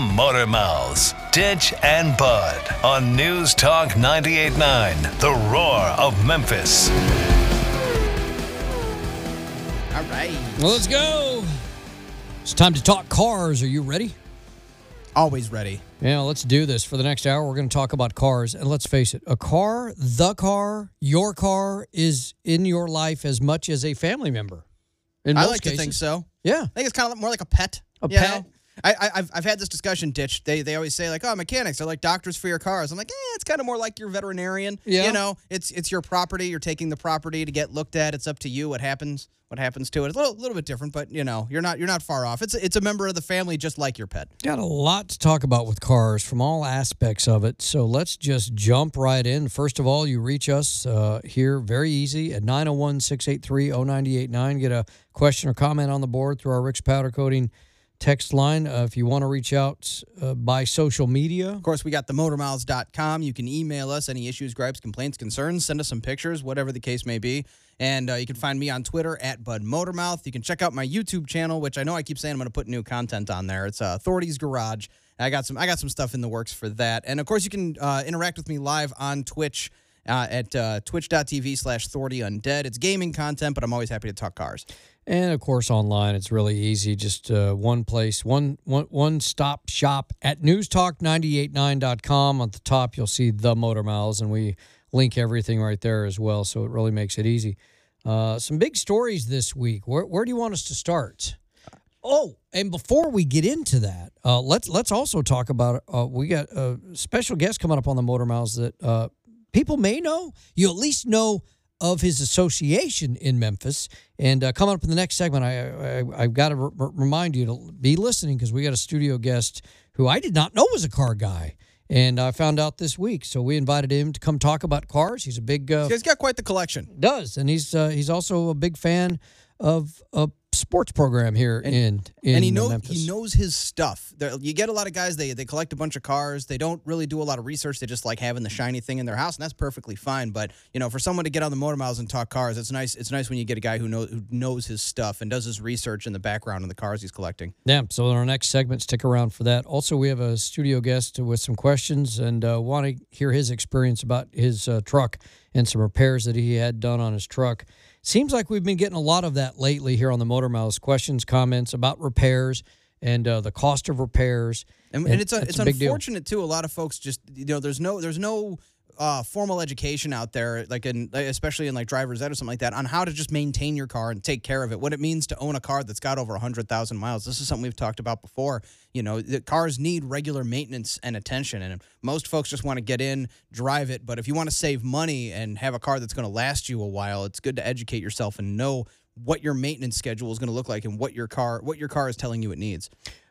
Motor Mouths, Ditch and Bud on News Talk 98.9, The Roar of Memphis. All right. Well, let's go. It's time to talk cars. Are you ready? Always ready. Yeah, let's do this. For the next hour, we're going to talk about cars. And let's face it, a car, the car, your car is in your life as much as a family member. In I most like cases. to think so. Yeah. I think it's kind of more like a pet. A pet. know? I, I, I've, I've had this discussion, Ditch. They, they always say, like, oh, mechanics are like doctors for your cars. I'm like, eh, it's kind of more like your veterinarian. Yeah. You know, it's it's your property. You're taking the property to get looked at. It's up to you what happens what happens to it. It's a little, little bit different, but, you know, you're not you're not far off. It's a, it's a member of the family just like your pet. Got a lot to talk about with cars from all aspects of it. So let's just jump right in. First of all, you reach us uh, here very easy at 901 683 0989. Get a question or comment on the board through our Rick's Powder Coating text line. Uh, if you want to reach out uh, by social media, Of course, we got the motormouths.com. You can email us any issues, gripes, complaints, concerns. Send us some pictures, whatever the case may be. And uh, you can find me on Twitter at Bud Motormouth. You can check out my YouTube channel, which I know I keep saying I'm going to put new content on there. It's uh, Thordy's Garage. I got some I got some stuff in the works for that. And of course, you can uh, interact with me live on Twitch. Uh, at uh, twitch.tv slash Thordy Undead. It's gaming content, but I'm always happy to talk cars. and of course online, it's really easy. Just uh, one place, one, one, one stop shop at newstalk989.com. On the top, you'll see the Motor Mouths, and we link everything right there as well. So it really makes it easy. Uh, some big stories this week. Where, where do you want us to start? Oh, and before we get into that, uh, let's let's also talk about. Uh, we got a special guest coming up on the Motor Mouths that uh, people may know. You at least know of his association in Memphis. And uh, coming up in the next segment, I, I I've got to remind you to be listening because we got a studio guest who I did not know was a car guy. And I found out this week, so we invited him to come talk about cars. He's a big uh, He's got quite the collection. does, and he's uh, he's also a big fan of a sports program here in in and he knows Memphis. he knows his stuff. There, you get a lot of guys they they collect a bunch of cars. They don't really do a lot of research. They just like having the shiny thing in their house, and that's perfectly fine. But you know, for someone to get on the Motor Mouths and talk cars, it's nice. It's nice when you get a guy who knows who knows his stuff and does his research in the background on the cars he's collecting. Yeah, so in our next segment, stick around for that. Also, we have a studio guest with some questions and uh, want to hear his experience about his uh, truck and some repairs that he had done on his truck. Seems like we've been getting a lot of that lately here on the Motor Mouths. Questions, comments about repairs and uh, the cost of repairs. And, And it's a, that's it's a unfortunate too. A lot of folks just you know there's no there's no uh, formal education out there, like in especially in like driver's ed or something like that, on how to just maintain your car and take care of it. What it means to own a car that's got over hundred thousand miles. This is something we've talked about before. You know, the cars need regular maintenance and attention, and most folks just want to get in, drive it. But if you want to save money and have a car that's going to last you a while, it's good to educate yourself and know what your maintenance schedule is going to look like and what your car what your car is telling you it needs.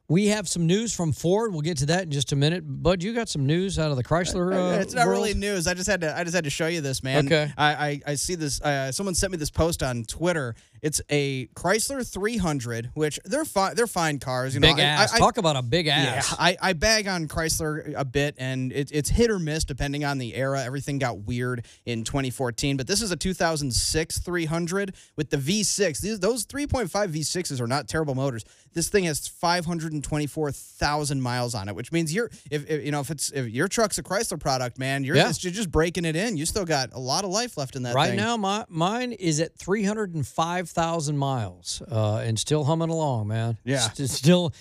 We have some news from Ford. We'll get to that in just a minute. Bud, you got some news out of the Chrysler. Uh, it's not world? really news. I just had to. I just had to show you this, man. Okay. I I, I see this. Uh, someone sent me this post on Twitter. It's a Chrysler 300, which they're fine. They're fine cars. You know, Big I- ass. I, I, Talk about a big yeah, ass. I, I bag on Chrysler a bit, and it, it's hit or miss depending on the era. Everything got weird in 2014, but this is a 2006 300 with the V6. These those 3.5 V6s are not terrible motors. This thing has 524,000 miles on it, which means you're if, if you know if it's if your truck's a Chrysler product, man, you're, Yeah. just, you're just breaking it in. You still got a lot of life left in that. Right thing. now, my mine is at three hundred and five thousand miles, uh, and still humming along, man. Yeah. St- still.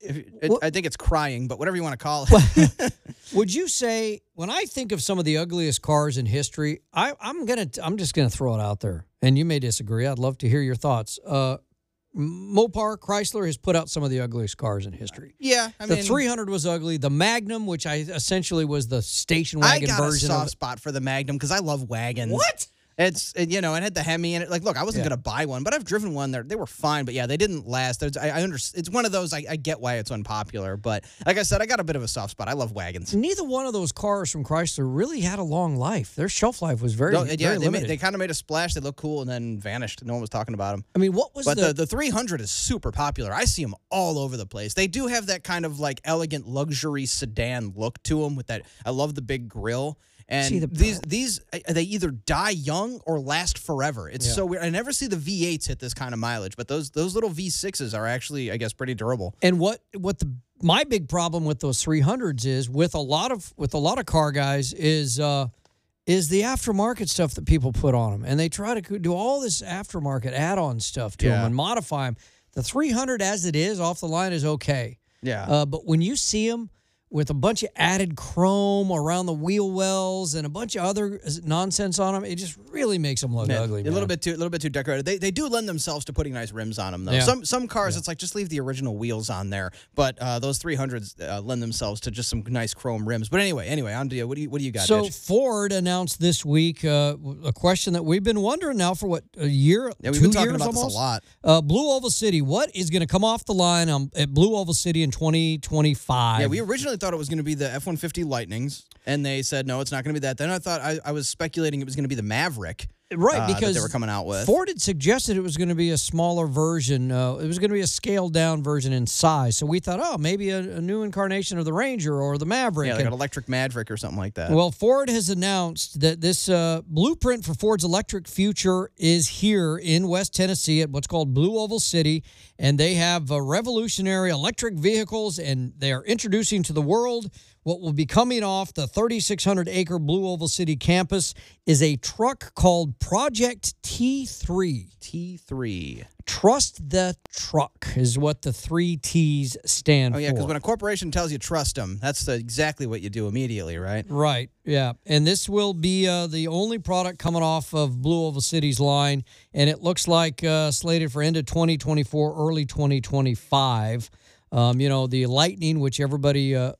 If- it- I think it's crying, but whatever you want to call it. Would you say when I think of some of the ugliest cars in history, I, I'm gonna, I'm just gonna throw it out there, and you may disagree. I'd love to hear your thoughts. Uh, Mopar Chrysler has put out some of the ugliest cars in history. yeah, I the mean, 300 was ugly. The Magnum, which I essentially was the station wagon I got a version of soft spot for the Magnum because I love wagons. What? It's it, you know it had the Hemi in it. Like, look, I wasn't Yeah. gonna buy one, but I've driven one. There, they were fine, but yeah, they didn't last. There's, I, I understand. It's one of those. I, I get why it's unpopular, but like I said, I got a bit of a soft spot. I love wagons. Neither one of those cars from Chrysler really had a long life. Their shelf life was very, No, very they, limited. made, they kind of made a splash. They looked cool and then vanished. No one was talking about them. I mean, what was But the, the, the 300 is super popular. I see them all over the place. They do have that kind of like elegant luxury sedan look to them with that. I love the big grill. And See, the these these uh, they either die young or last forever. It's Yeah. so weird. I never see the V8s hit this kind of mileage, but those those little V6s are actually I guess pretty durable. and what what the my big problem with those 300s is with a lot of with a lot of car guys is uh, is the aftermarket stuff that people put on them, and they try to do all this aftermarket add-on stuff to them and modify them. The 300 as it is off the line is okay. Yeah. Uh, but when you see them with a bunch of added chrome around the wheel wells and a bunch of other nonsense on them, it just really makes them look Yeah, ugly. a little bit too, a little bit too decorated. They, they do lend themselves to putting nice rims on them though. Yeah. Some some cars, it's like just leave the original wheels on there. But uh, those 300s uh, lend themselves to just some nice chrome rims. But anyway, anyway, on to you. What do you what do you got? So? Ford announced this week uh, a question that we've been wondering now for what a year, yeah, we've two been talking years about almost. this a lot. Uh, Blue Oval City, what is going to come off the line um, at Blue Oval City in 2025? Yeah, we originally thought it was going to be the F one fifty Lightnings, and they said no, it's not going to be that. Then I thought I, I was speculating it was going to be the Maverick, right uh, because they were coming out with. Ford had suggested it was going to be a smaller version. Uh, it was going to be a scaled down version in size. So we thought, oh, maybe a, a new incarnation of the Ranger or the Maverick. yeah, like And- an electric Maverick or something like that. Well, Ford has announced that this uh, blueprint for Ford's electric future is here in West Tennessee at what's called Blue Oval City. And they have uh, revolutionary electric vehicles, and they are introducing to the world what will be coming off the 3,600 acre Blue Oval City campus is a truck called Project T3. T three. Trust the truck is what the three T's stand Oh for. yeah, because when a corporation tells you trust them, that's the, exactly what you do immediately, right? Right. Yeah. And this will be uh, the only product coming off of Blue Oval City's line. And it looks like uh, slated for end of 2024, early 2025. Um, you know, the Lightning, which everybody, uh,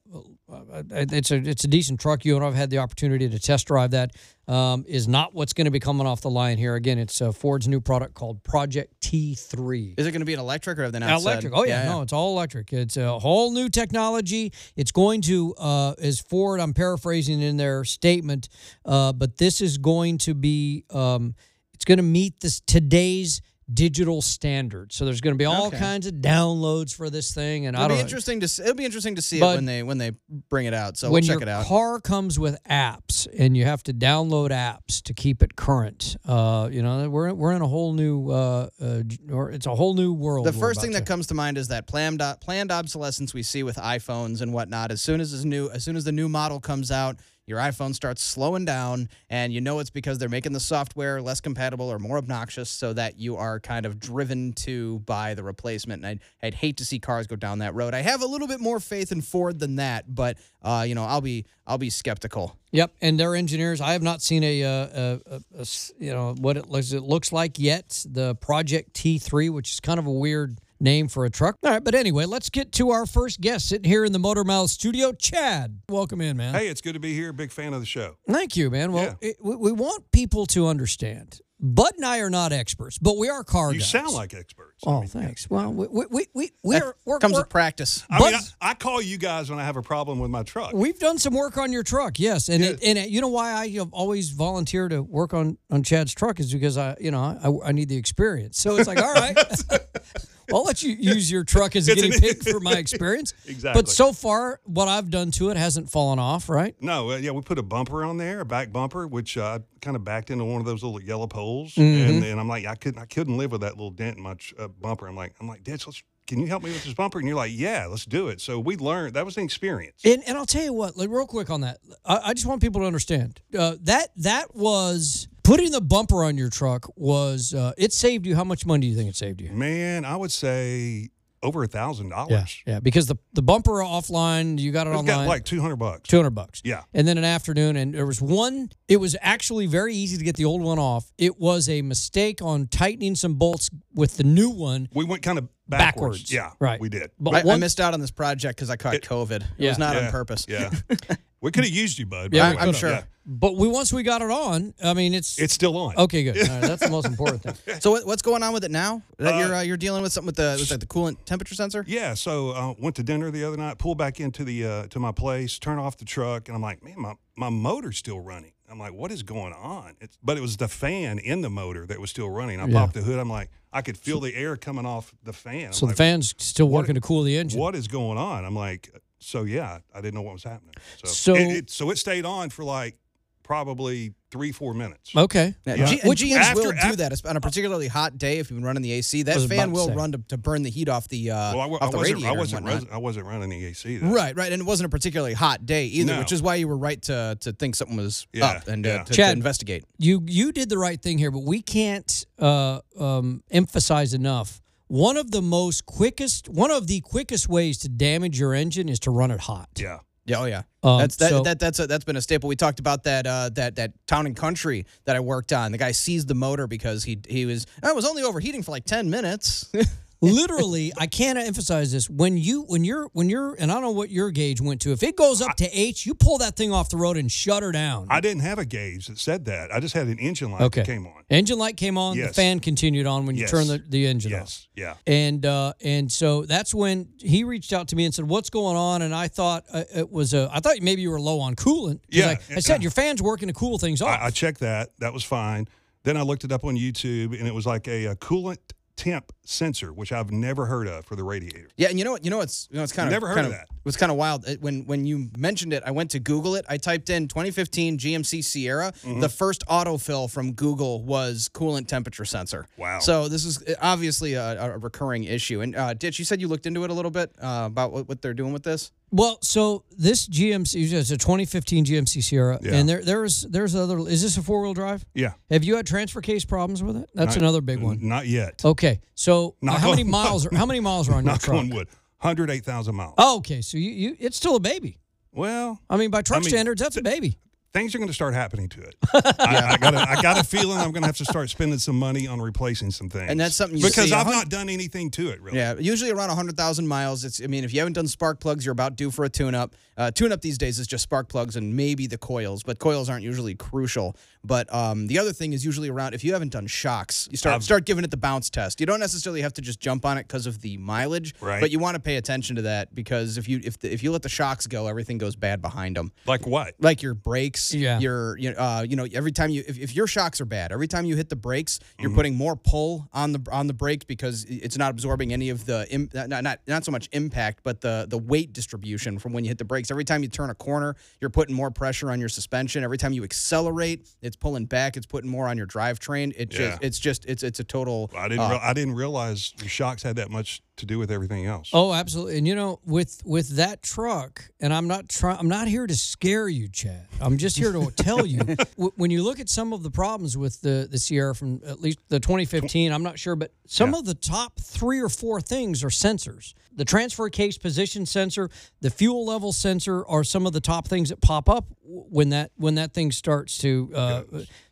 it's a it's a decent truck. You and I've had the opportunity to test drive that. Um, is not what's going to be coming off the line here. Again, it's uh, Ford's new product called Project T3. Is it going to be an electric or have they not said? Electric. Oh yeah, no, it's all electric. It's a whole new technology. It's going to, uh, as Ford, I'm paraphrasing in their statement, uh, but this is going to be, um, it's going to meet this today's digital standard. So there's going to be all Okay. kinds of downloads for this thing, and I It'll don't be know. interesting to see, it'll be interesting to see But- it when they when they bring it out. So when we'll check your it out. car comes with apps and you have to download apps to keep it current, uh, you know we're we're in a whole new, uh, uh, or it's a whole new world. the first thing that comes to mind is that planned planned obsolescence we see with iPhones and whatnot. As soon as this new as soon as the new model comes out, your iPhone starts slowing down, and you know it's because they're making the software less compatible or more obnoxious, so that you are kind of driven to buy the replacement. And I'd, I'd hate to see cars go down that road. I have a little bit more faith in Ford than that, but uh, you know I'll be I'll be skeptical. Yep, and their engineers. I have not seen a, uh, a, a- a you know what it looks it looks like yet. The Project T3, which is kind of a weird name for a truck. All right, but anyway, let's get to our first guest sitting here in the Motor Mouth studio. Chad, welcome in, man. Hey, it's good to be here. Big fan of the show. Thank you, man. Well, Yeah. it, we, we want people to understand. Bud and I are not experts, but we are car guys. You guys. sound like experts. I Oh, mean, thanks. Well, we we we, we we're, we're, Comes we're with practice. I, mean, I, I call you guys when I have a problem with my truck. We've done some work on your truck, yes, and Yeah. it, and it, you know why I have always volunteer to work on on Chad's truck is because I you know I, I need the experience. So it's like all right, I'll let you use your truck as a guinea pig for my experience. Exactly. But so far, what I've done to it hasn't fallen off, right? No, uh, yeah, we put a bumper on there, a back bumper, which uh, kind of backed into one of those little yellow poles, Mm-hmm. and, and I'm like, I couldn't, I couldn't live with that little dent in my uh, bumper. I'm like, I'm like, Ditch, let's, can you help me with this bumper? And you're like, Yeah, let's do it. So we learned that was an experience. And and I'll tell you what, like real quick on that, I, I just want people to understand uh, that that was putting the bumper on your truck was uh, it saved you. How much money do you think it saved you? Man, I would say over a thousand dollars. yeah, because the the bumper offline, you got it It online. got like two hundred bucks. Two hundred bucks. Yeah. And then an afternoon, and there was one. It was actually very easy to get the old one off. It was a mistake on tightening some bolts with the new one We went kind of backwards. backwards. Yeah, right. We did. But I, I missed out on this project because I caught COVID. It Yeah. was not Yeah, on purpose. Yeah, we could have used you, bud. Yeah, by we. I'm sure. Yeah. But we once we got it on, I mean, it's It's still on. okay. Good. All right, that's the most important thing. So what, what's going on with it now? That Uh, you're uh, you're dealing with something with the with like the coolant temperature sensor? Yeah, so uh, went to dinner the other night, pulled back into the uh, to my place, turn off the truck, and I'm like, man, my, my motor's still running. I'm like, what is going on? It's, but it was the fan in the motor that was still running. I Yeah. popped the hood. I'm like, I could feel the air coming off the fan. I'm So the fan's still what- working to cool the engine. What is going on? I'm like, so yeah, I didn't know what was happening. So So- it, it, so it stayed on for like probably three four minutes. Okay. Yeah, Yeah. G- and Which- GMs after- will do after- that on a particularly hot day. If you've been running the AC, that fan about to will run to, to burn the heat off the uh, Well, I, wa- I the wasn't. radiator. I wasn't. I wasn't running the AC. Though. Right, right, and it wasn't a particularly hot day either, No. which is why you were right to to think something was Yeah, up and uh, yeah. to, to Chad. investigate. you you did the right thing here, but we can't uh, um, emphasize enough. One of the most quickest, one of the quickest ways to damage your engine is to run it hot. Yeah. Yeah, oh yeah. Um, that's that, so- that that's a, that's been a staple. We talked about that uh, that that town and country that I worked on. The guy seized the motor because he he was I was only overheating for like ten minutes. Literally, I can't emphasize this. When you when you're when you're and I don't know what your gauge went to. If it goes up to H, you pull that thing off the road and shut her down. I didn't have a gauge that said that. I just had an engine light okay. that came on. Engine light came on. The fan continued on when you Yes. turn the, the engine off. Yes. Yeah. And uh, and so that's when he reached out to me and said, "What's going on?" And I thought uh, it was a. I thought maybe you were low on coolant Yeah, I, I said your fan's working to cool things off. I, I checked that. That was fine. Then I looked it up on YouTube, and it was like a, a coolant temp sensor, which I've never heard of for the radiator. yeah, and you know what? You know what's you know it's kind of Never heard kind of of that. It was kind of wild It- when when you mentioned it. I went to Google it. I typed in 2015 GMC Sierra. Mm-hmm. The first autofill from Google was coolant temperature sensor. Wow. So this is uh, obviously a, a recurring issue. And uh, Ditch, you said you looked into it a little bit uh, about what, what they're doing with this. Well, so this GMC is a 2015 GMC Sierra, Yeah. and there there's there's other. Is this a four wheel drive? Yeah. Have you had transfer case problems with it? That's Not- another big one. Not yet. Okay, so uh, Knock how many miles? Are, how many miles are on your Knock truck? on wood. 108,000 miles. Oh, okay, so you, you it's still a baby. Well, I mean, by truck I mean, standards, that's a baby. Things are going to start happening to it. I, I, got a, I got a feeling I'm going to have to start spending some money on replacing some things. And that's something you because see I've not done anything to it really. Yeah, usually around 100,000 miles. It's I mean, if you haven't done spark plugs, you're about due for a tune-up. Uh, tune-up these days is just spark plugs and maybe the coils, but coils aren't usually crucial. But um, the other thing is usually around if you haven't done shocks, you start I've- start giving it the bounce test. You don't necessarily have to just jump on it because of the mileage, Right. but you want to pay attention to that because if you if the, if you let the shocks go, everything goes bad behind them. Like what? Like your brakes, Yeah. your you know, uh, you know every time you if, if your shocks are bad, every time you hit the brakes, Mm-hmm. you're putting more pull on the on the brakes because it's not absorbing any of the Im, not, not not so much impact, but the the weight distribution from when you hit the brakes. Every time you turn a corner, you're putting more pressure on your suspension. Every time you accelerate, it's pulling back. It's putting more on your drivetrain. It just it's just it's it's a total. I didn't. uh, real I didn't realize the shocks had that much to do with everything else. Oh, absolutely. And you know, with with that truck, and I'm not trying. I'm not here to scare you, Chad. I'm just here to tell you. w- when you look at some of the problems with the the Sierra from at least the 2015, I'm not sure, but some Yeah. of the top three or four things are sensors. The transfer case position sensor, the fuel level sensor, are some of the top things that pop up when that when that thing starts to. Uh,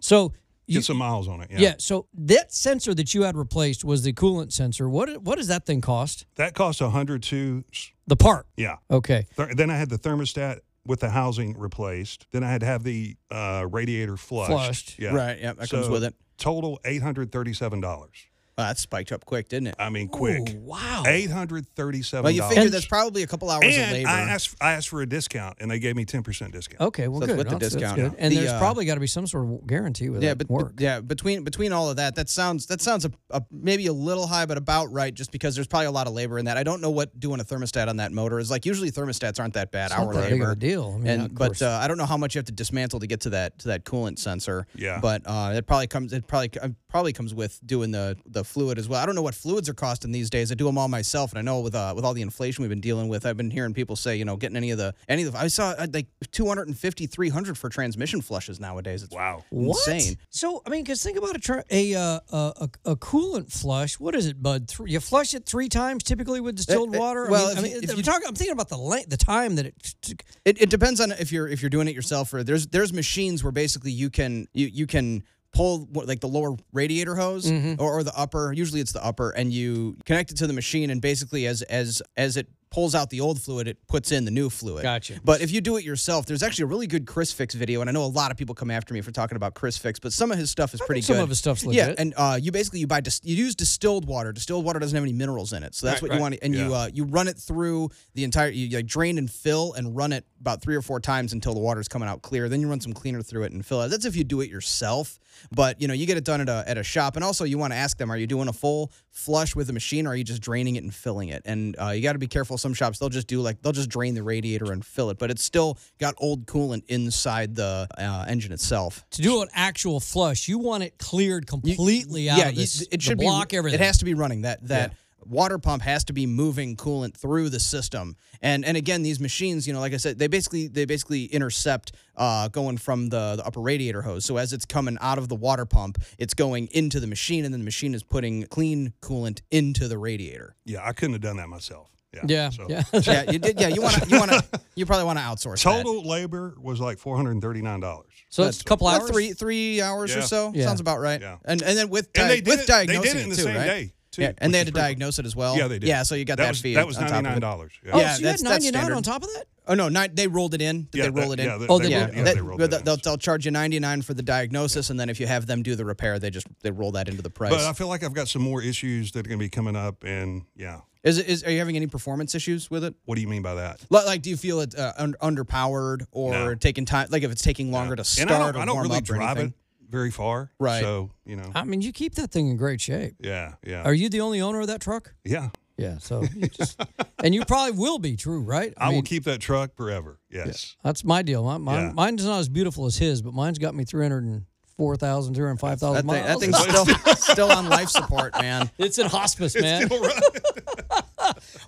so. Get some miles on it. Yeah. yeah, so that sensor that you had replaced was the coolant sensor. What what does that thing cost? That cost a hundred two. The part. Yeah. Okay. Th- then I had the thermostat with the housing replaced. Then I had to have the uh, radiator flushed. Flushed. Yeah. Right, yeah, that comes with it. Total eight hundred thirty-seven dollars. Uh, that spiked up quick, didn't it? I mean, quick. Ooh, wow. Eight hundred thirty-seven. Well, you figure that's probably a couple hours of labor. I asked, I asked for a discount, and they gave me ten percent discount. Okay, well, So that's good. with the That's- that's discount. good. And The, there's uh, probably got to be some sort of guarantee with yeah, that but, work. but yeah, between between all of that, that sounds that sounds a, a, maybe a little high, but about right. Just because there's probably a lot of labor in that. I don't know what doing a thermostat on that motor is like. Usually thermostats aren't that bad. It's hour that big of labor. a deal. I mean, and of but uh, I don't know how much you have to dismantle to get to that to that coolant sensor. Yeah. But uh, it probably comes it probably uh, probably comes with doing the the fluid as well. I don't know what fluids are costing these days. I do them all myself, and I know with uh, with all the inflation we've been dealing with, I've been hearing people say, you know, getting any of the any of the I saw uh, like 250 300 for transmission flushes nowadays. It's Wow. what? insane. So I mean, because think about a, tr- a, uh, a a a coolant flush. What is it, Bud? Th- you flush it three times typically with distilled uh, water. well, I if mean, I you- mean if I'm, you- talking, I'm thinking about the length, the time that it. t- t- It, it depends on if you're if you're doing it yourself or there's there's machines where basically you can you you can pull what, like the lower radiator hose Mm-hmm. or, or the upper usually it's the upper and you connect it to the machine and basically as as as it pulls out the old fluid it puts in the new fluid. Gotcha. but if you do it yourself there's actually a really good chris fix video and i know a lot of people come after me for talking about chris fix but some of his stuff is pretty good. some of his stuff's yeah and uh, you basically you buy dis- you use distilled water. Distilled water doesn't have any minerals in it so that's Right, what you want and you Yeah. uh, you run it through the entire you like drain and fill and run it about three or four times until the water's coming out clear. Then you run some cleaner through it and fill it. That's if you do it yourself but you know you get it done at a, at a shop and also you want to ask them are you doing a full flush with the machine or are you just draining it and filling it? And uh, you got to be careful some shops they'll just do like they'll just drain the radiator and fill it, but it's still got old coolant inside the uh, engine itself. To do an actual flush, you want it cleared completely out yeah, of this. it the should block be. everything. It has to be running. That that water pump has to be moving coolant through the system. And and again, these machines, you know, like I said, they basically they basically intercept uh, going from the, the upper radiator hose. So as it's coming out of the water pump, it's going into the machine, and then the machine is putting clean coolant into the radiator. Yeah, I couldn't have done that myself. Yeah. yeah, So yeah. yeah, you did. Yeah, you want to. You want to. You probably want to outsource that. Total labor was like four hundred and thirty nine dollars. So it's a couple About hours. three three hours or so. Yeah. Sounds about right. Yeah. And and then with And they did with it- they did diagnosing it in the too, same right? day, too, yeah, and they had to is cool. diagnose it as well. Yeah, they did. Yeah, so you got that, was, fee. That was on top ninety of it. nine dollars. Oh, Yeah, so you had that's- that's 99 on top of that? Oh no, nine, they rolled it in. Did Yeah, they roll that- it in? yeah, they- Oh, they yeah, rolled- yeah, that- they rolled it they'll, in. they'll, they'll charge you ninety nine for the diagnosis, and then if you have them do the repair, they just they roll that into the price. But I feel like I've got some more issues that are going to be coming up, and yeah. Is it is are you having any performance issues with it? What do you mean by that? Li- Like, do you feel it uh, un- underpowered or No. taking time? Like, if it's taking longer to start and I don't, or I don't warm really up or drive anything? it very far. Right. So you know. I mean, you keep that thing in great shape. yeah. Yeah. Are you the only owner of that truck? yeah. Yeah. So, you just, and you probably will be true, right? I, will mean, keep that truck forever. Yes. That's my deal. My, mine, Yeah. Mine's not as beautiful as his, but mine's got me 304,000, 305,000 That, thing, miles. that thing's still still on life support, man. it's in hospice, man.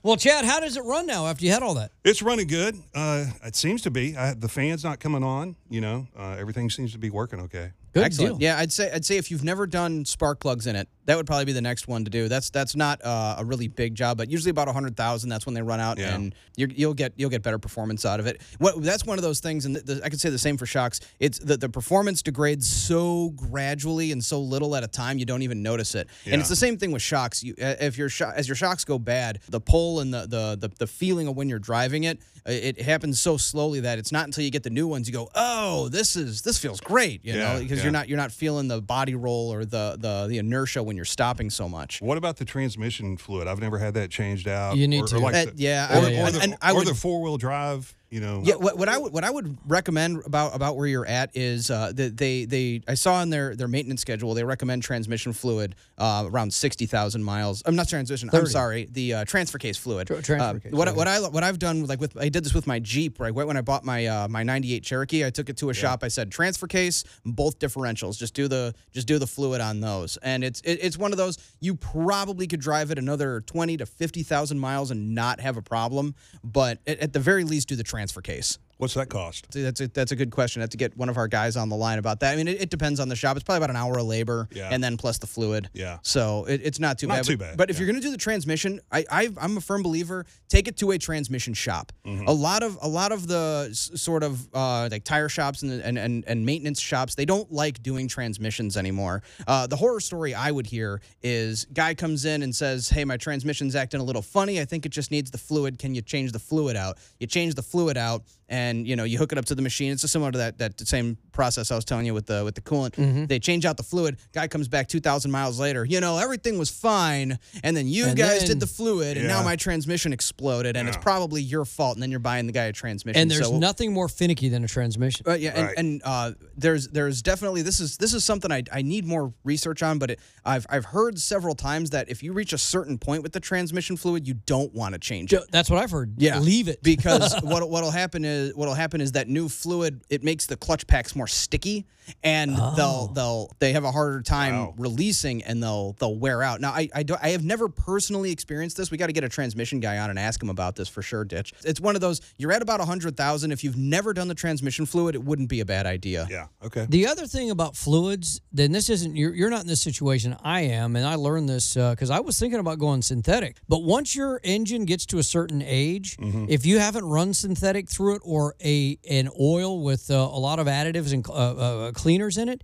well, Chad, how does it run now after you had all that? It's running good. Uh, it seems to be. I, the fan's not coming on. You know, uh, everything seems to be working okay. Good Excellent. deal. Yeah, I'd say I'd say if you've never done spark plugs in it, that would probably be the next one to do. That's that's not uh, a really big job, but usually about hundred thousand. That's when they run out, Yeah. and you're, you'll get you'll get better performance out of it. What that's one of those things, and th the, I could say the same for shocks. It's the, the performance degrades so gradually and so little at a time, you don't even notice it. And it's the same thing with shocks. You uh, if your sho- as your shocks go bad, the pull and the, the the the feeling of when you're driving it, it happens so slowly that it's not until you get the new ones you go, oh, this is this feels great, you Yeah, know, because yeah. you're not you're not feeling the body roll or the the the inertia when you're stopping so much. What about the transmission fluid? I've never had that changed out. You need or, to. Or like That- the, yeah, or, I would- or the, and I would- the four wheel drive. You know. Yeah, what, what I would what I would recommend about about where you're at is uh, that they they I saw in their their maintenance schedule they recommend transmission fluid uh, around sixty thousand miles. I'm not transmission. I'm sorry, the uh, transfer case fluid. Tra- transfer Uh, case, what I- what I what I've done like with I did this with my Jeep right when I bought my uh, my '98 Cherokee. I took it to a shop. I said transfer case, both differentials. Just do the just do the fluid on those, and it's it, it's one of those you probably could drive it another twenty to fifty thousand miles and not have a problem, but at, at the very least do the transfer case. What's that cost? See, That's a, that's a good question. I have to get one of our guys on the line about that. I mean, it, it depends on the shop. It's probably about an hour of labor, Yeah. and then plus the fluid. Yeah. So it, it's not too Not bad. too but, bad, But if yeah. you're going to do the transmission, I, I I'm a firm believer. Take it to a transmission shop. Mm-hmm. A lot of a lot of the sort of uh, like tire shops and, and and and maintenance shops, they don't like doing transmissions anymore. Uh, the horror story I would hear is guy comes in and says, "Hey, my transmission's acting a little funny. I think it just needs the fluid. Can you change the fluid out?" You change the fluid out and you know you hook it up to the machine. It's similar to that that same process I was telling you with the with the coolant. Mm-hmm. They change out the fluid. Guy comes back two thousand miles later. You know everything was fine, and then you And guys then- did the fluid, and now my transmission exploded, and it's probably your fault. And then you're buying the guy a transmission. And there's so, nothing more finicky than a transmission. but yeah, and, and uh, there's there's definitely this is this is something I, I need more research on, but it, I've I've heard several times that if you reach a certain point with the transmission fluid, you don't want to change it. That's what I've heard. Yeah, Leave it. because what what'll happen is what'll happen is that new fluid it makes the clutch packs more sticky, and they'll oh. they'll they have a harder time Wow. releasing, and they'll they'll wear out. Now I I, don't, I have never personally experienced this. We got to get a transmission guy on and ask him about this for sure. Ditch. It's one of those you're at about a hundred thousand. If you've never done the transmission fluid, it wouldn't be a bad idea. Yeah. Okay. The other thing about fluids, then this isn't you're, you're not in this situation. I am, and I learned this uh, because I was thinking about going synthetic. But once your engine gets to a certain age, mm-hmm. if you haven't run synthetic through it or a an oil with uh, a lot of additives and uh, uh, cleaners in it,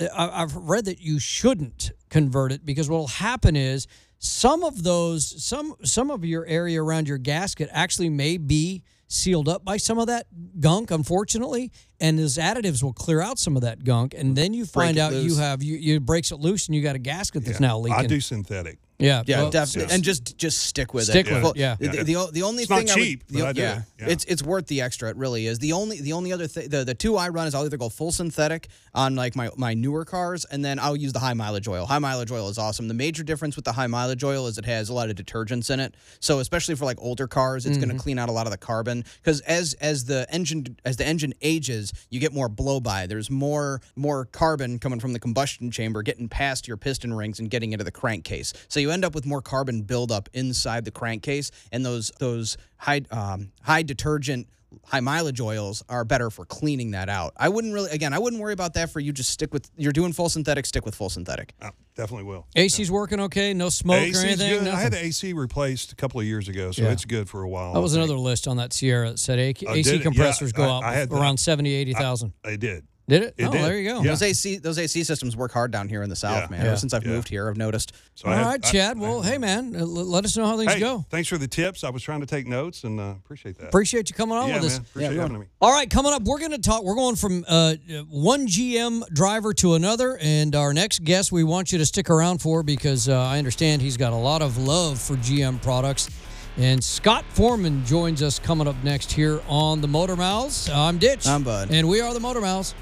I, I've read that you shouldn't convert it because what will happen is some of those some some of your area around your gasket actually may be sealed up by some of that gunk unfortunately and those additives will clear out some of that gunk and then you find out you have you, you breaks it loose and you got a gasket that's now leaking I do synthetic. Yeah, Yeah, well, definitely, and just just stick with Stick it. with Well, it, yeah. The, the, the, the only It's not thing cheap, I would, but I yeah, it, yeah. it's it's worth the extra. It really is. The only the only other thing the, the two I run is I'll either go full synthetic on like my my newer cars, and then I'll use the high mileage oil. High mileage oil is awesome. The major difference with the high mileage oil is it has a lot of detergents in it. So especially for like older cars, it's Mm-hmm. going to clean out a lot of the carbon because as as the engine as the engine ages, you get more blow by. There's more more carbon coming from the combustion chamber getting past your piston rings and getting into the crankcase. So you end up with more carbon buildup inside the crankcase, and those those high um, high detergent. High mileage oils are better for cleaning that out. I wouldn't really, again, I wouldn't worry about that for you. Just stick with, you're doing full synthetic, stick with full synthetic. I definitely will. AC's working okay. No smoke AC or 's anything. good. I had the AC replaced a couple of years ago, so Yeah. it's good for a while. that was another list on that Sierra that said AC, Oh, did it? Yeah, compressors go I- out I had that. around 70, 80,000. I did. Did it? It oh, did. there you go. Yeah. Those AC those AC systems work hard down here in the south, Yeah. man. Yeah. Ever since I've Yeah. moved here, I've noticed. So All had, right, Chad. I- well, hey, man, uh, let us know how things Hey, go. thanks for the tips. I was trying to take notes and uh, appreciate that. Appreciate you coming on yeah, with us. man. Appreciate you having me. All right, coming up, we're going to talk. We're going from uh, one GM driver to another, and our next guest we want you to stick around for because uh, I understand he's got a lot of love for GM products. And Scott Foreman joins us coming up next here on the Motor Mouths. I'm Ditch. I'm Bud. And we are the Motor Mouths.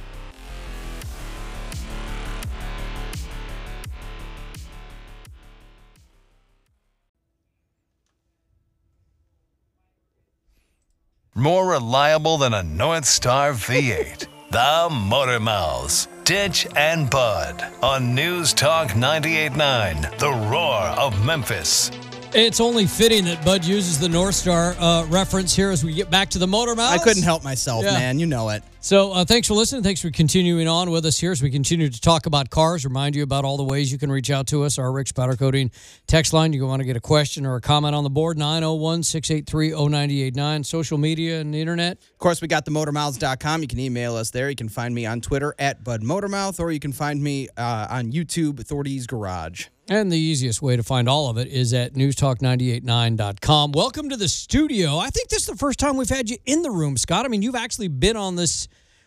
More reliable than a North Star V8. The Motor Mouths. Ditch and Bud on News Talk 98.9, The Roar of Memphis. It's only fitting that Bud uses the North Star uh, reference here as we get back to the Motor Mouths. I couldn't help myself, Yeah. man. You know it. So uh, thanks for listening. Thanks for continuing on with us here as we continue to talk about cars. Remind you about all the ways you can reach out to us. Our Rick's Powder Coating text line. You want to get a question or a comment on the board, 901 683 0989. Social media and the internet. Of course, we got the motormouths.com. You can email us there. You can find me on Twitter at Bud Motormouth, or you can find me uh, on YouTube, Thordy's Garage. And the easiest way to find all of it is at newstalk989.com. Welcome to the studio. I think this is the first time we've had you in the room, Scott. I mean, you've actually been on this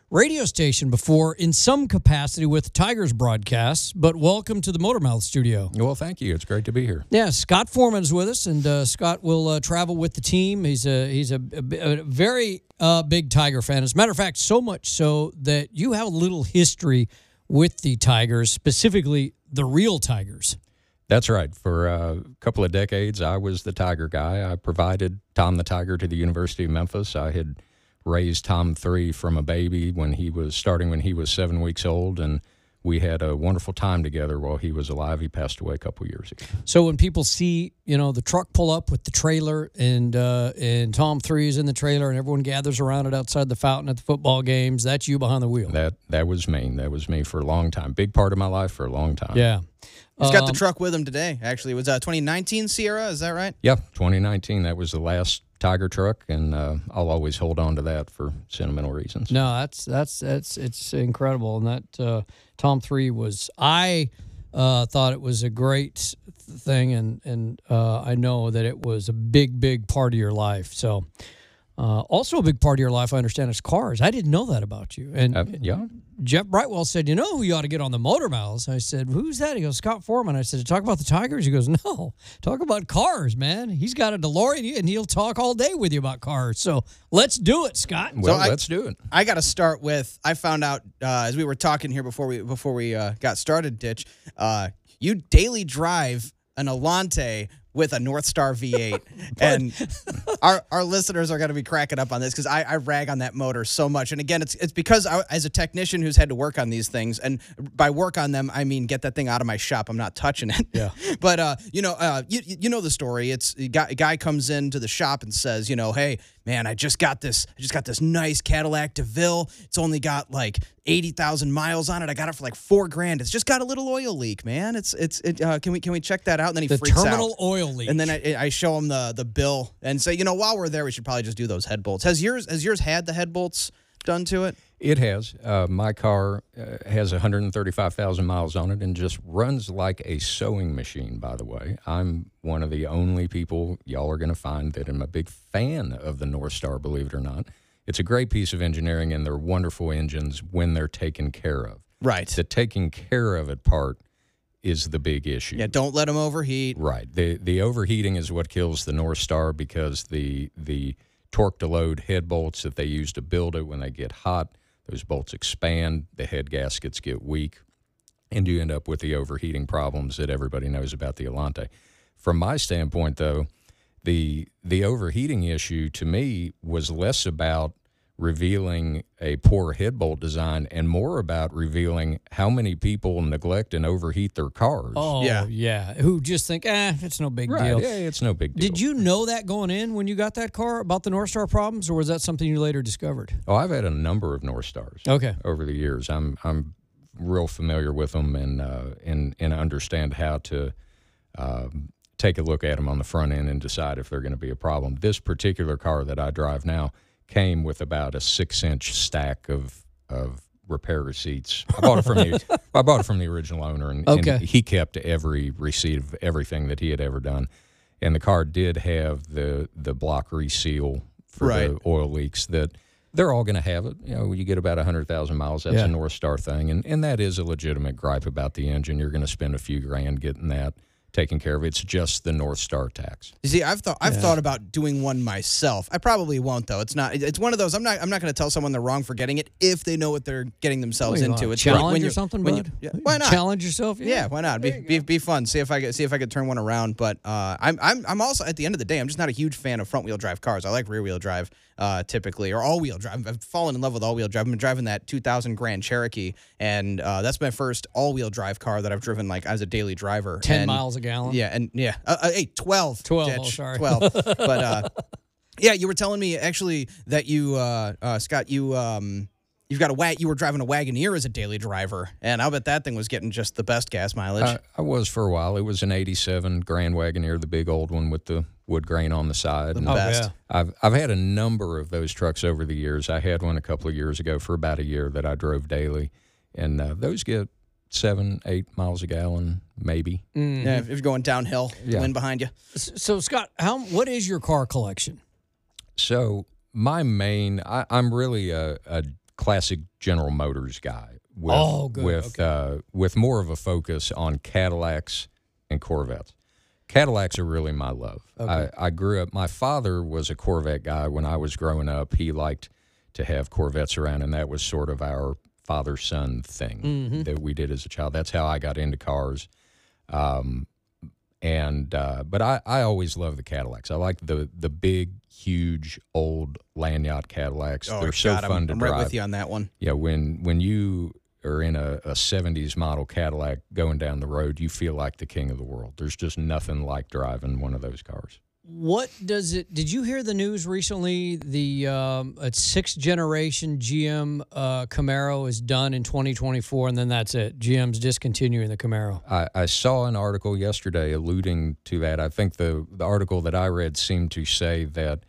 radio station before in some capacity with Tigers broadcasts, but welcome to the Motormouth studio. Well, thank you. It's great to be here. Yeah, Scott Foreman's with us, and uh, Scott will uh, travel with the team. He's a he's a, a- a very uh, big Tiger fan. As a matter of fact, so much so that you have a little history with the Tigers, specifically the real Tigers. That's right. For a couple of decades, I was the Tiger guy. I provided Tom the Tiger to the University of Memphis. I had raised Tom three from a baby when he was starting when he was seven weeks old, and we had a wonderful time together while he was alive. He passed away a couple of years ago. So when people see, you know, the truck pull up with the trailer and uh, and Tom Three is in the trailer and everyone gathers around it outside the fountain at the football games, that's you behind the wheel. That that was me. That was me for a long time. Big part of my life for a long time. Yeah. He's got the Um, truck with him today. Actually, it was uh, 2019 Sierra. Is that right? Yeah, 2019. That was the last Tiger truck, and uh, I'll always hold on to that for sentimental reasons. No, that's that's that's it's incredible, and that uh, Tom Three was I uh, thought it was a great thing, and and uh, I know that it was a big big part of your life. So. Uh, also, a big part of your life, I understand, is cars. I didn't know that about you. And Uh, yeah, Jeff Brightwell said, "You know who you ought to get on the Motor Mouths?" I said, "Who's that?" He goes, "Scott Foreman." I said, talk about the Tigers?" He goes, "No, talk about cars, man. He's got a DeLorean, and he'll talk all day with you about cars. So let's do it, Scott." well, I- let's do it. I got to start with. I found out uh, as we were talking here before we before we uh, got started. Ditch, uh, you daily drive an Allante with a North Star V8, and our our listeners are going to be cracking up on this because I, I rag on that motor so much. And again, it's it's because I, as a technician who's had to work on these things, and by work on them, I mean get that thing out of my shop. I'm not touching it. Yeah. but uh, you know, uh, you you know the story. It's a guy, a guy comes into the shop and says, you know, hey man, I just got this, I just got this nice Cadillac DeVille. It's only got like eighty thousand miles on it. I got it for like four grand. It's just got a little oil leak, man. It's it's it. Uh, can we can we check that out? And then he The freaks terminal out. oil leak. And then I, I show him the the bill and say, you know, while we're there, we should probably just do those head bolts. Has yours has yours had the head bolts done to it? It has. Uh, my car uh, has 135,000 miles on it and just runs like a sewing machine, by the way. I'm one of the only people y'all are going to find that I'm a big fan of the North Star, believe it or not. It's a great piece of engineering, and they're wonderful engines when they're taken care of. Right. The taking care of it part is the big issue. Yeah, don't let them overheat. Right. The the overheating is what kills the North Star because the the torque to load head bolts that they use to build it when they get hot, those bolts expand, the head gaskets get weak, and you end up with the overheating problems that everybody knows about the Allante. From my standpoint though, the the overheating issue to me was less about revealing a poor head bolt design and more about revealing how many people neglect and overheat their cars. Oh, Yeah. yeah. Who just think, eh, it's no big right. deal. Yeah, it's no big deal. Did you know that going in when you got that car about the North Star problems, or was that something you later discovered? Oh, I've had a number of North Stars. Okay. over the years. I'm I'm real familiar with them and uh, and and understand how to um, take a look at them on the front end and decide if they're going to be a problem. This particular car that I drive now came with about a six inch stack of of repair receipts. I bought it from the I bought it from the original owner, and, Okay. and he kept every receipt of everything that he had ever done. And the car did have the the block reseal for Right. the oil leaks that they're all going to have it. You know, you get about 100,000 miles, that's Yeah. a North Star thing. And, and that is a legitimate gripe about the engine. You're going to spend a few grand getting that taken care of. It's just the North Star tax. You see, I've thought I've thought about doing one myself. I probably won't though. It's not. It's one of those. I'm not. I'm not going to tell someone they're wrong for getting it if they know what they're getting themselves into. wanna It's like challenge when or you- something, when you- bud? yeah, why not? Challenge yourself? Yeah, why not? Be, be, be fun. See if I could see if I could turn one around. But uh, I'm I'm I'm also at the end of the day, I'm just not a huge fan of front wheel drive cars. I like rear wheel drive uh, typically or all wheel drive. I've fallen in love with all wheel drive. I've been driving that 2000 Grand Cherokee, and uh, that's my first all wheel drive car that I've driven like as a daily driver. 10 And- miles a gallon? Yeah, and yeah, uh, uh, hey, 12. 12, oh, sorry. 12. but uh, yeah, you were telling me actually that you, uh, uh, Scott, you. Um, You've got a wag. You were driving a Wagoneer as a daily driver, and I bet that thing was getting just the best gas mileage. I, I was for a while. It was an 87 Grand Wagoneer, the big old one with the wood grain on the side. And Oh, best. yeah. I've I've had a number of those trucks over the years. I had one a couple of years ago for about a year that I drove daily, and uh, those get seven, eight miles a gallon, maybe. Mm. Yeah, if you're going downhill, the Yeah. wind behind you. So, Scott, how what is your car collection? So my main, I, I'm really a, a classic General Motors guy. With, Oh. With uh, with more of a focus on Cadillacs and Corvettes. Cadillacs are really my love. I, I grew up. My father was a Corvette guy when I was growing up. He liked to have Corvettes around, and that was sort of our father son thing Mm-hmm. that we did as a child. That's how I got into cars. Um, and uh, but I, I always love the Cadillacs. I like the the big, huge, old land yacht Cadillacs. They're so God, fun I'm, to I'm drive. right with you on that one. Yeah, when when you are in a, a 70s model Cadillac going down the road, you feel like the king of the world. There's just nothing like driving one of those cars. What does it? Did you hear the news recently? The um, sixth generation GM uh, Camaro is done in 2024, and then that's it. GM's discontinuing the Camaro. I, I saw an article yesterday alluding to that. I think the, the article that I read seemed to say that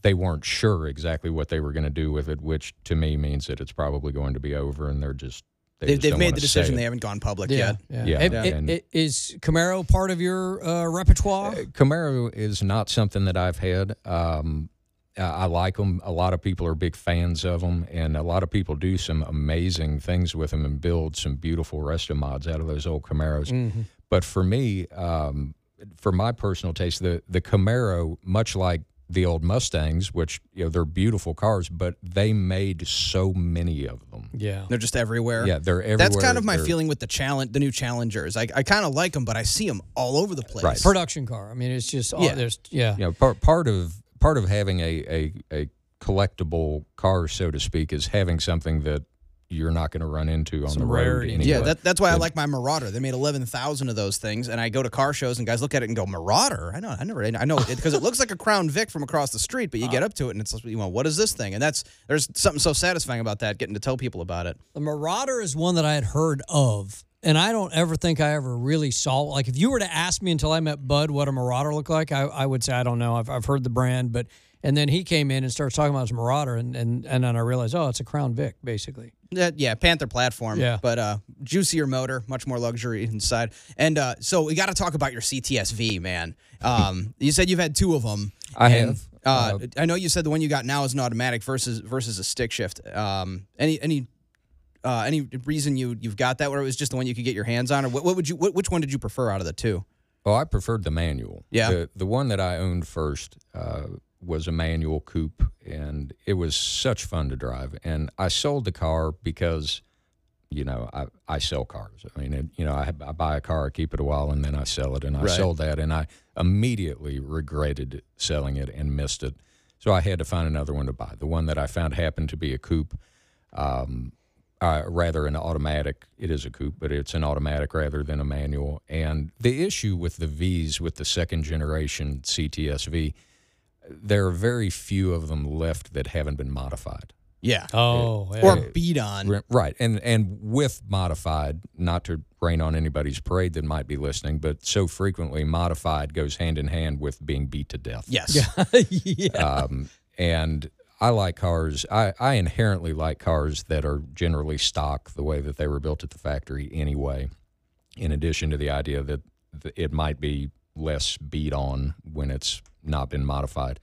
they weren't sure exactly what they were going to do with it, which to me means that it's probably going to be over and they're just. They They, just they've made the decision. They haven't gone public Yeah, yet. yeah. Yeah, It- yeah. it- And- it- is Camaro part of your uh, repertoire? Uh, Camaro is not something that I've had. Um, I- I like them. A lot of people are big fans of them, and a lot of people do some amazing things with them and build some beautiful resto mods out of those old Camaros. Mm-hmm. But for me, um, for my personal taste, the the Camaro, much like the old Mustangs, which you know they're beautiful cars, but they made so many of them. yeah. They're just everywhere. Yeah, they're everywhere. That's kind of my They're- feeling with the challenge, the new Challengers. I, I kind of like them, but I see them all over the place. Right. Production car. I mean, it's just oh, Yeah. there's yeah. you know part part of part of having a a, a collectible car, so to speak, is having something that you're not going to run into on Some the road anyway. Yeah, that, that's why I like my Marauder. They made eleven thousand of those things, and I go to car shows and guys look at it and go, "Marauder? I know, I never, I know," because it, looks like a Crown Vic from across the street, but you get uh. up to it and it's, like, you know, what is this thing? And that's there's something so satisfying about that, getting to tell people about it. The Marauder is one that I had heard of, and I don't ever think I ever really saw. Like, if you were to ask me until I met Bud what a Marauder looked like, I, I would say I don't know. I've, I've heard the brand, but and then he came in and started talking about his Marauder, and and and then I realized, oh, it's a Crown Vic, basically. Yeah, yeah, Panther platform. Yeah. but uh, juicier motor, much more luxury inside. And uh, so we got to talk about your CTSV, man. Um, you said you've had two of them. I and, have. Uh, I know you said the one you got now is an automatic versus versus a stick shift. Um, any any uh, any reason you you've got that where it was just the one you could get your hands on, or what, what would you what, which one did you prefer out of the two? Oh, I preferred the manual. Yeah. The, the one that I owned first uh, was a manual coupe, and it was such fun to drive. And I sold the car because, you know, I, I sell cars. I mean, it, you know, I, I buy a car, I keep it a while, and then I sell it. And I Right. sold that, and I immediately regretted selling it and missed it. So I had to find another one to buy. The one that I found happened to be a coupe. Um, uh, rather an automatic. It is a coupe, but it's an automatic rather than a manual. And the issue with the V's, with the second generation CTSV, there are very few of them left that haven't been modified. Yeah, Oh, yeah. or beat on. Right, and and with modified, not to rain on anybody's parade that might be listening, but so frequently modified goes hand in hand with being beat to death. Yes. yeah. Um, and I like cars. I, I inherently like cars that are generally stock, the way that they were built at the factory anyway. In addition to the idea that it might be less beat on when it's not been modified.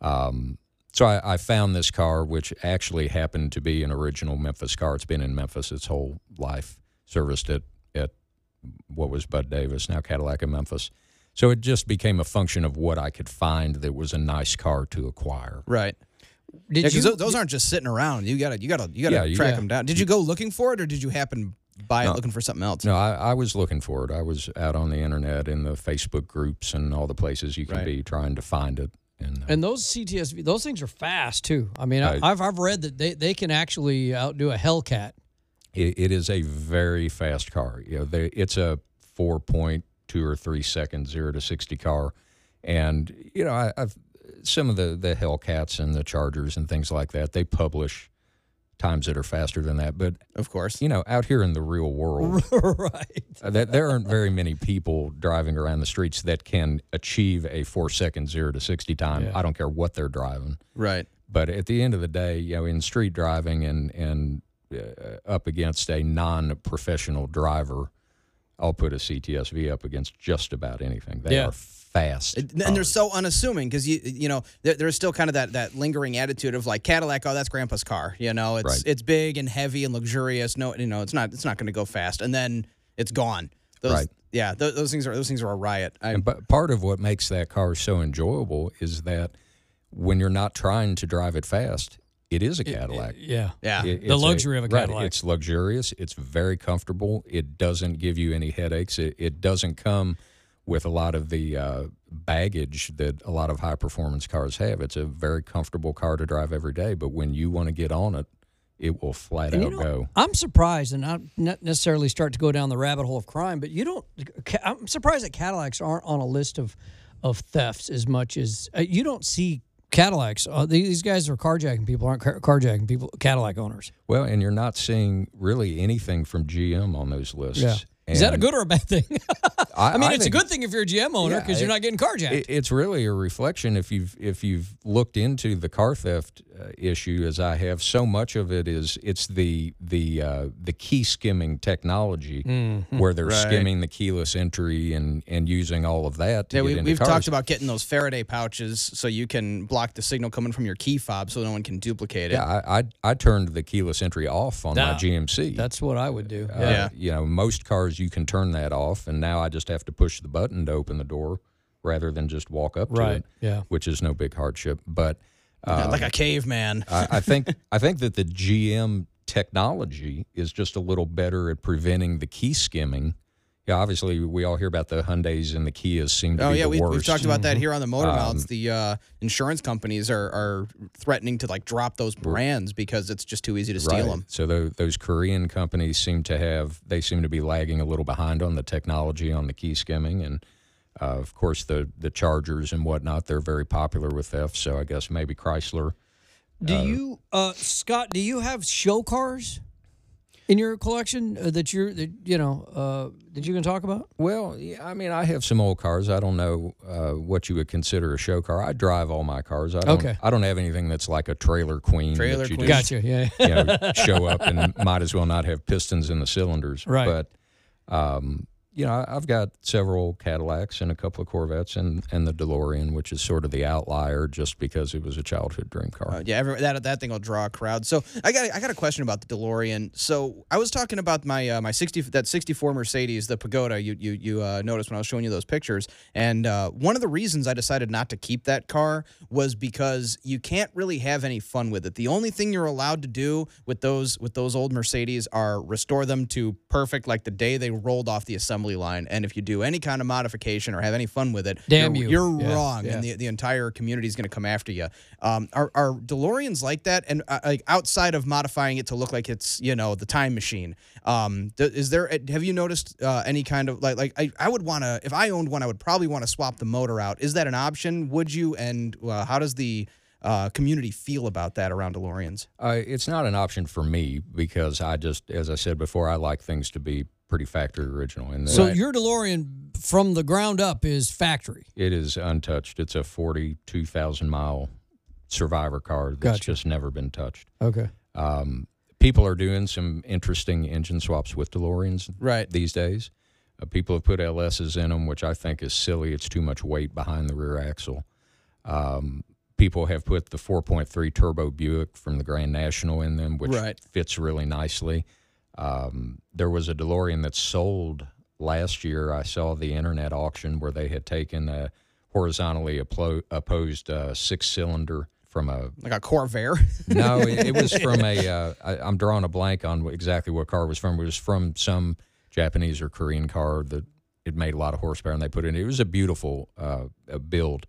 Um, so I, I found this car, which actually happened to be an original Memphis car. It's been in Memphis its whole life. Serviced it at what was Bud Davis, now Cadillac of Memphis. So it just became a function of what I could find that was a nice car to acquire. Right. Did Yeah, you? those, those aren't just sitting around. You gotta, you gotta, you gotta Yeah, you- track Yeah. them down. Did you go looking for it, or did you happen by it looking for something else? No, I, I was looking for it. I was out on the internet in the Facebook groups and all the places you can Right. be trying to find it. And, uh, and those CTSV, those things are fast too. I mean, I, I've I've read that they, they can actually outdo a Hellcat. it, it is a very fast car. You know, they, it's a four point two or three second zero to sixty car, and you know, I, I've some of the the Hellcats and the Chargers and things like that. They publish times that are faster than that, but Of course. you know, out here in the real world, right. Uh, that there aren't very many people driving around the streets that can achieve a four second zero to sixty time. Yeah. I don't care what they're driving. Right. But at the end of the day, you know, in street driving and and uh, up against a non-professional driver, I'll put a CTSV up against just about anything. They Yeah. are fast, And and they're oh. so unassuming because you you know there, there's still kind of that that lingering attitude of like Cadillac, oh that's Grandpa's car. You know, it's Right. it's big and heavy and luxurious. No, you know, it's not it's not going to go fast, and then it's gone. Those, Right. Yeah, those, those things are those things are a riot. I, And but part of what makes that car so enjoyable is that when you're not trying to drive it fast, it is a Cadillac. Yeah. yeah. It- The it's luxury of a right, Cadillac. it's luxurious. It's very comfortable. It doesn't give you any headaches. It, it doesn't come with a lot of the uh, baggage that a lot of high performance cars have. It's a very comfortable car to drive every day. But when you want to get on it, it will flat And out you know, go. I'm surprised, and I'm not necessarily start to go down the rabbit hole of crime, but you don't. I'm surprised that Cadillacs aren't on a list of of thefts as much as uh, you don't see Cadillacs. Uh, these guys are carjacking people, aren't car- carjacking people. Cadillac owners. Well, and you're not seeing really anything from GM on those lists. Yeah. Is that a good or a bad thing? I, I mean, it's think- a good thing if you're a GM owner Yeah, because you're not getting carjacked. It, it's really a reflection if you've if you've looked into the car theft issue as I have. So much of it is it's the the uh, the key skimming technology Mm-hmm. where they're Right. skimming the keyless entry and and using all of that. To Yeah, we, cars. talked about getting those Faraday pouches so you can block the signal coming from your key fob so no one can duplicate it. Yeah, I, I I turned the keyless entry off on my GMC. That's what I would do. Uh, Yeah. You know, most cars you can turn that off, and now I just have to push the button to open the door rather than just walk up to Right. it, Yeah. which is no big hardship. But uh, like a caveman. I, I think I think that the GM technology is just a little better at preventing the key skimming. Yeah, obviously we all hear about the Hyundai's and the Kias seem to Oh be yeah, the we, worst. we've talked about that here on the Motor Um, Mouths. The uh, insurance companies are, are threatening to like drop those brands because it's just too easy to steal Right. them. So tho- those Korean companies seem to have they seem to be lagging a little behind on the technology on the key skimming, and uh, of course the the Chargers and whatnot. They're very popular with theft. So I guess maybe Chrysler. Do you, uh, Scott? Do you have show cars in your collection uh, that you're that you know uh, that you can talk about? Well, yeah, I mean, I have some old cars. I don't know uh, what you would consider a show car. I drive all my cars. I don't, Okay. I don't have anything that's like a trailer queen. Trailer that you queen. just, Gotcha. Yeah. you know, show up and might as well not have pistons in the cylinders. Right. But, um, you know, I've got several Cadillacs and a couple of Corvettes and, and the DeLorean, which is sort of the outlier just because it was a childhood dream car. Uh, yeah, every, that that thing will draw a crowd. So I got I got a question about the DeLorean. So I was talking about my uh, my sixty that sixty four Mercedes, the Pagoda. You you you uh, noticed when I was showing you those pictures, and uh, one of the reasons I decided not to keep that car was because you can't really have any fun with it. The only thing you're allowed to do with those with those old Mercedes are restore them to perfect, like the day they rolled off the assembly line. And if you do any kind of modification or have any fun with it, Damn you're, you. you're Yeah, wrong, yeah. and the the entire community is going to come after you. Um, are, are DeLoreans like that? And uh, like outside of modifying it to look like it's you know the time machine, um, th- is there? Have you noticed uh, any kind of like like I, I would want to if I owned one, I would probably want to swap the motor out. Is that an option? Would you? And uh, how does the uh, community feel about that around DeLoreans? Uh, it's not an option for me because I just, as I said before, I like things to be pretty factory original. And So that- your DeLorean from the ground up is factory. it is untouched. It's a 42,000 mile survivor car that's Gotcha. just never been touched. Okay. Um, people are doing some interesting engine swaps with DeLoreans Right. these days. Uh, people have put LSs in them, which I think is silly. It's too much weight behind the rear axle. Um, people have put the 4.3 turbo Buick from the Grand National in them, which Right. fits really nicely. Um, there was a DeLorean that sold last year. I saw the internet auction where they had taken a horizontally opposed uh, six cylinder from a Like a Corvair. no, it, it was from a. Uh, I, I'm drawing a blank on exactly what car it was from. It was from some Japanese or Korean car that it made a lot of horsepower, and they put it in. It was a beautiful uh, build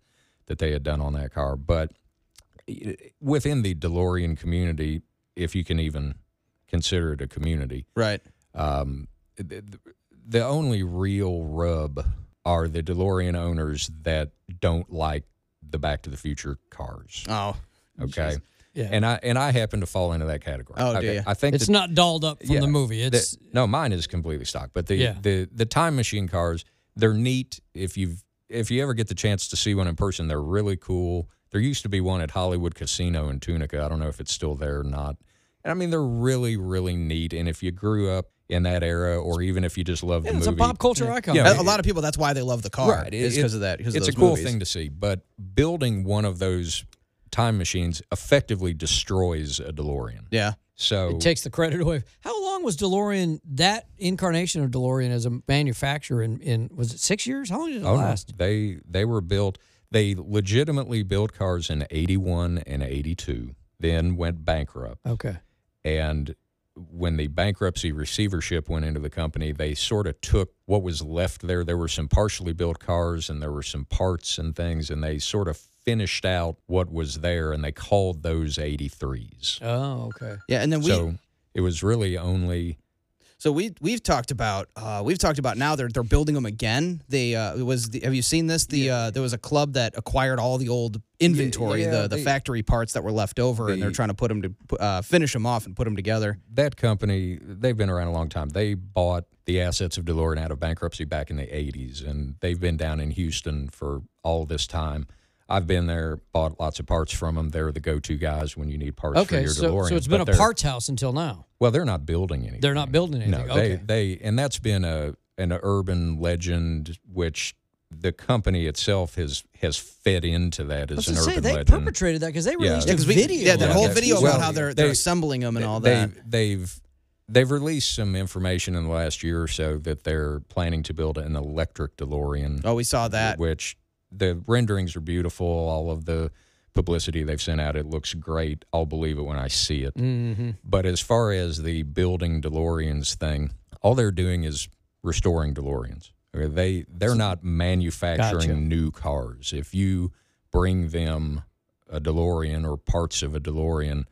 that they had done on that car. But within the DeLorean community, if you can even consider it a community, right. um, the, the only real rub are the DeLorean owners that don't like the Back to the Future cars. Oh. Okay. Yeah. And I and I happen to fall into that category. Oh, do okay. you? I think It's that- not dolled up from yeah, the movie. the- It's no, mine is completely stock. But the, Yeah. the the time machine cars, they're neat. If you've if you ever get the chance to see one in person, they're really cool. There used to be one at Hollywood Casino in Tunica. I don't know if it's still there or not. And I mean, they're really really neat. And if you grew up in that era, or even if you just love yeah, the it's a pop culture icon. Yeah, A, a lot of people. That's why they love the car. Right. Is It- because of that. Because it's of a cool movies. thing to see. But building one of those time machines effectively destroys a DeLorean. Yeah. So It takes the credit away. How long was DeLorean that incarnation of DeLorean as a manufacturer in, in was it six years? How long did it Oh, no. last? They they were built. They legitimately built cars in '81 and '82. Then went bankrupt. Okay. And when the bankruptcy receivership went into the company, they sort of took what was left there. There were some partially built cars and there were some parts and things, and they sort of finished out what was there, and they called those 83s. Oh, okay. Yeah. And then we. so it was really only So we we've talked about uh, we've talked about now they're they're building them again. They uh, it was the, have you seen this? The uh, there was a club that acquired all the old inventory, yeah, the the they- factory parts that were left over, and they're trying to put them to uh, finish them off and put them together. that company, they've been around a long time. They bought the assets of DeLorean out of bankruptcy back in the 80s, and they've been down in Houston for all this time. I've been there, bought lots of parts from them. They're the go-to guys when you need parts for Okay. your So, DeLorean. so it's been But a they're- parts house until now. Well, they're not building anything. They're not building anything. No, okay. they they and that's been a an urban legend which the company itself has has fed into that I was as an gonna say urban they legend. perpetrated that because they released Yeah, a 'cause we- video. yeah, that Yeah, whole that- video well, about how they're they're assembling them and all that. They've, they've they've released some information in the last year or so that they're planning to build an electric DeLorean. Oh, we saw that. Which the renderings are beautiful. All of the publicity they've sent out, it looks great. I'll believe it when I see it. Mm-hmm. But as far as the building DeLoreans thing, all they're doing is restoring DeLoreans. Okay, They they're not manufacturing Gotcha. new cars. If you bring them a DeLorean or parts of a DeLorean,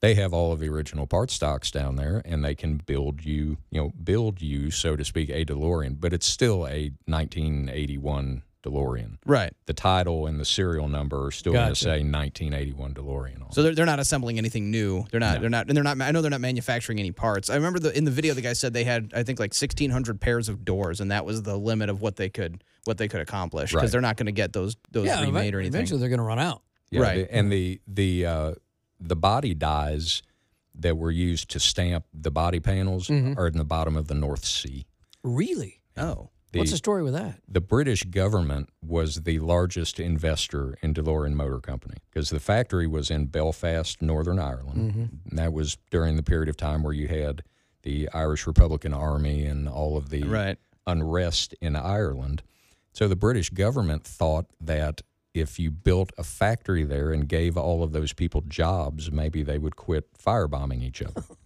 they have all of the original part stocks down there, and they can build you, you know, build you, so to speak, a DeLorean. But it's still a 1981 DeLorean. Right. The title and the serial number are still going to say 1981 DeLorean on. So they're, they're not assembling anything new. They're not. They're not. And they're not. I know they're not manufacturing any parts. I remember the in the video the guy said they had I think like sixteen hundred pairs of doors, and that was the limit of what they could what they could accomplish because Right. they're not going to get those those Yeah, remade or anything. eventually they're going to run out. Yeah, Right. the- and the the uh, the body dies that were used to stamp the body panels Mhm. are in the bottom of the North Sea. Really? Oh, The, What's the story with that? the British government was the largest investor in DeLorean Motor Company because the factory was in Belfast, Northern Ireland. And that was during the period of time where you had the Irish Republican Army and all of the Right. unrest in Ireland. So the British government thought that if you built a factory there and gave all of those people jobs, maybe they would quit firebombing each other.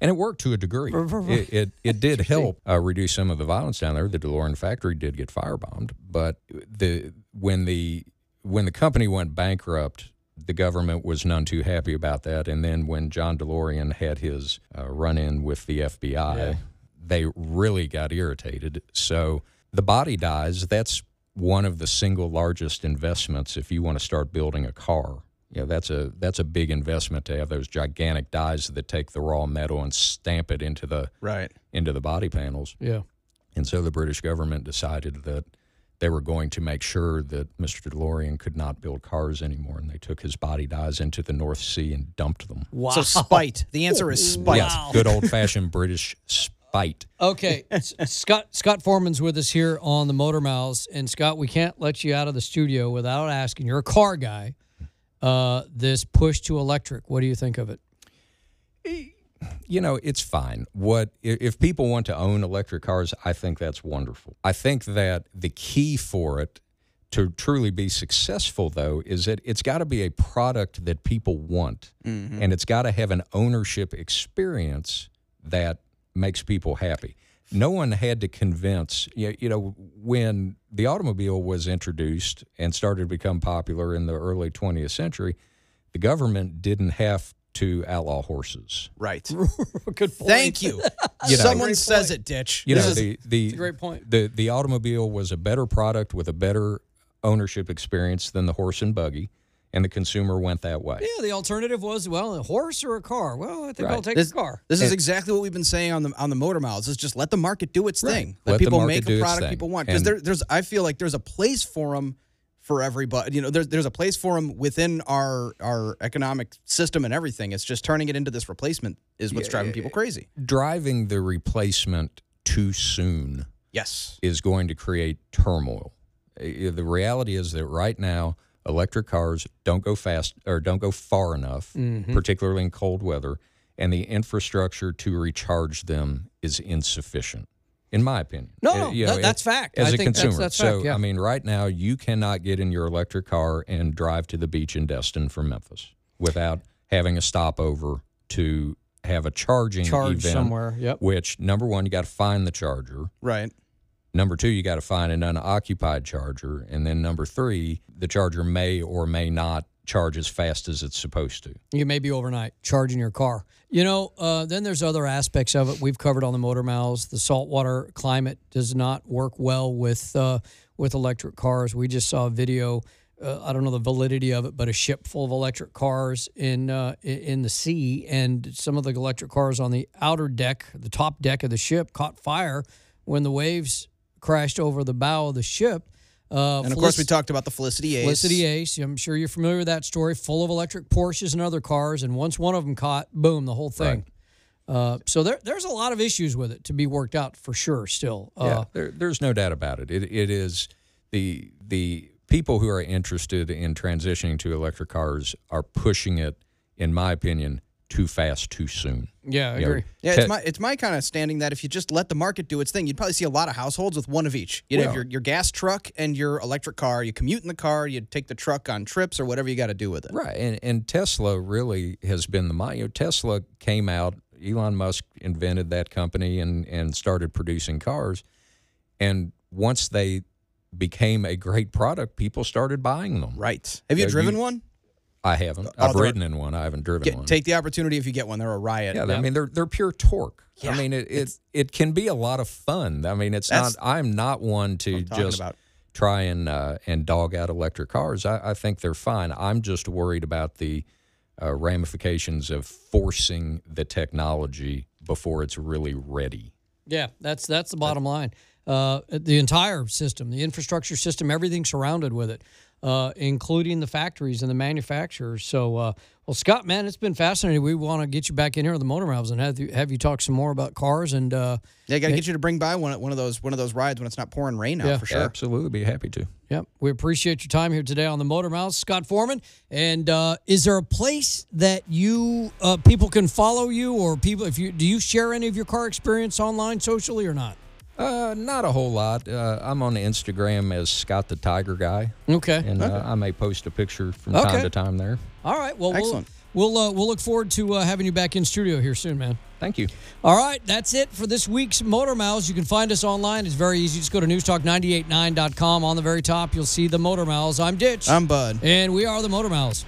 And it worked to a degree. It, it, it did help uh, reduce some of the violence down there. The DeLorean factory did get firebombed, but the when the when the company went bankrupt, the government was none too happy about that. And then when John DeLorean had his uh, run in with the FBI, they really got irritated. So the body dies. That's one of the single largest investments if you want to start building a car. You know, that's a that's a big investment to have those gigantic dies that take the raw metal and stamp it into the Right. into the body panels. Yeah. And so the British government decided that they were going to make sure that Mr. DeLorean could not build cars anymore, and they took his body dies into the North Sea and dumped them. Wow. So spite. The answer is spite. Yes, good old fashioned British spite. Okay, Scott Scott Foreman's with us here on the Motor Mouths, and Scott, we can't let you out of the studio without asking. You're a car guy. Uh, this push to electric. What do you think of it? you know, it's fine. What if people want to own electric cars? I think that's wonderful. I think that the key for it to truly be successful, though, is that it's got to be a product that people want, and it's got to have an ownership experience that makes people happy. No one had to convince, you you know, when the automobile was introduced and started to become popular in the early 20th century, the government didn't have to outlaw horses. Right. Good point. Thank you. You know- Someone says point. it, Ditch. You This know, is- the the a great point. The the automobile was a better product with a better ownership experience than the horse and buggy, and the consumer went that way. Yeah, the alternative was well, a horse or a car. Well, I think I'll take this, a car. this is And- exactly what we've been saying on the on the motor mouths. Is just let the market do its thing. Let, Let people make a product people want. Because there, there's I feel like there's a place for them for everybody. You know, there's there's a place for them within our our economic system and everything. It's just turning it into this replacement is what's driving people crazy. Driving the replacement too soon Yes. is going to create turmoil. The reality is that right now, electric cars don't go fast or don't go far enough, Mm-hmm. particularly in cold weather, and the infrastructure to recharge them is insufficient, in my opinion. No, Uh, no, you that- that's fact. As I a think that's- consumer, that's so fact, yeah. I mean, right now you cannot get in your electric car and drive to the beach in Destin from Memphis without having a stopover to have a charging Charge event. somewhere. Yep. Which number one, you got to find the charger. Right. Number two, you got to find an unoccupied charger. And then number three, the charger may or may not charge as fast as it's supposed to. You may be overnight charging your car. You know, uh, then there's other aspects of it we've covered on the motor mouths. The saltwater climate does not work well with uh, with electric cars. We just saw a video. Uh, I don't know the validity of it, but a ship full of electric cars in uh, in the sea, and some of the electric cars on the outer deck, the top deck of the ship, caught fire when the waves crashed over the bow of the ship. Uh, And of course, we talked about the Felicity Ace. Felicity Ace. I'm sure you're familiar with that story, full of electric Porsches and other cars. And once one of them caught, boom, the whole thing. Uh, so there, there's a lot of issues with it to be worked out for sure. Still, uh, yeah, there, there's no doubt about it. It, it is the the people who are interested in transitioning to electric cars are pushing it, in my opinion, too fast, too soon. yeah, I You know, agree. Yeah, te- it's my it's my kind of standing that if you just let the market do its thing, you'd probably see a lot of households with one of each. You'd have your, your gas truck and your electric car. You commute in the car. You take the truck on trips or whatever you got to do with it. Right, and and Tesla really has been the mind. You know, Tesla came out. Elon Musk invented that company and and started producing cars, and once they became a great product, people started buying them. Right. Have you Yeah, driven you- one? I haven't. Oh, I've they're- ridden in one. I haven't driven Get, one. take the opportunity if you get one. They're a riot. yeah, I mean they're they're pure torque. Yeah, I mean it, it it can be a lot of fun. I mean it's That's not. I'm not one to just about. try and uh, and dog out electric cars. I, I think they're fine. I'm just worried about the uh, ramifications of forcing the technology before it's really ready. Yeah, that's that's the bottom line. Uh, the entire system, the infrastructure system, everything surrounded with it. Uh, including the factories and the manufacturers. So, uh, well, Scott, man, it's been fascinating. We want to get you back in here on the Motor Mouths and have you, have you talk some more about cars and. Uh, Yeah, got to get you to bring by one one of those one of those rides when it's not pouring rain out Yeah. for sure. Absolutely, be happy to. Yep. We appreciate your time here today on the Motor Mouth, Scott Foreman. And uh, is there a place that you uh, people can follow you, or people if you do you share any of your car experience online, socially, or not? Uh, not a whole lot. Uh, I'm on Instagram as Scott the Tiger Guy, Okay. and uh, I may post a picture from Okay. time to time there. All right. Well, Excellent. we'll we'll, uh, we'll look forward to uh, having you back in studio here soon, man. Thank you. All right, that's it for this week's Motor Mouths. You can find us online. It's very easy. Just go to newstalk989.com. On the very top, you'll see the Motor Mouths. I'm Ditch. I'm Bud. and we are the Motor Mouths.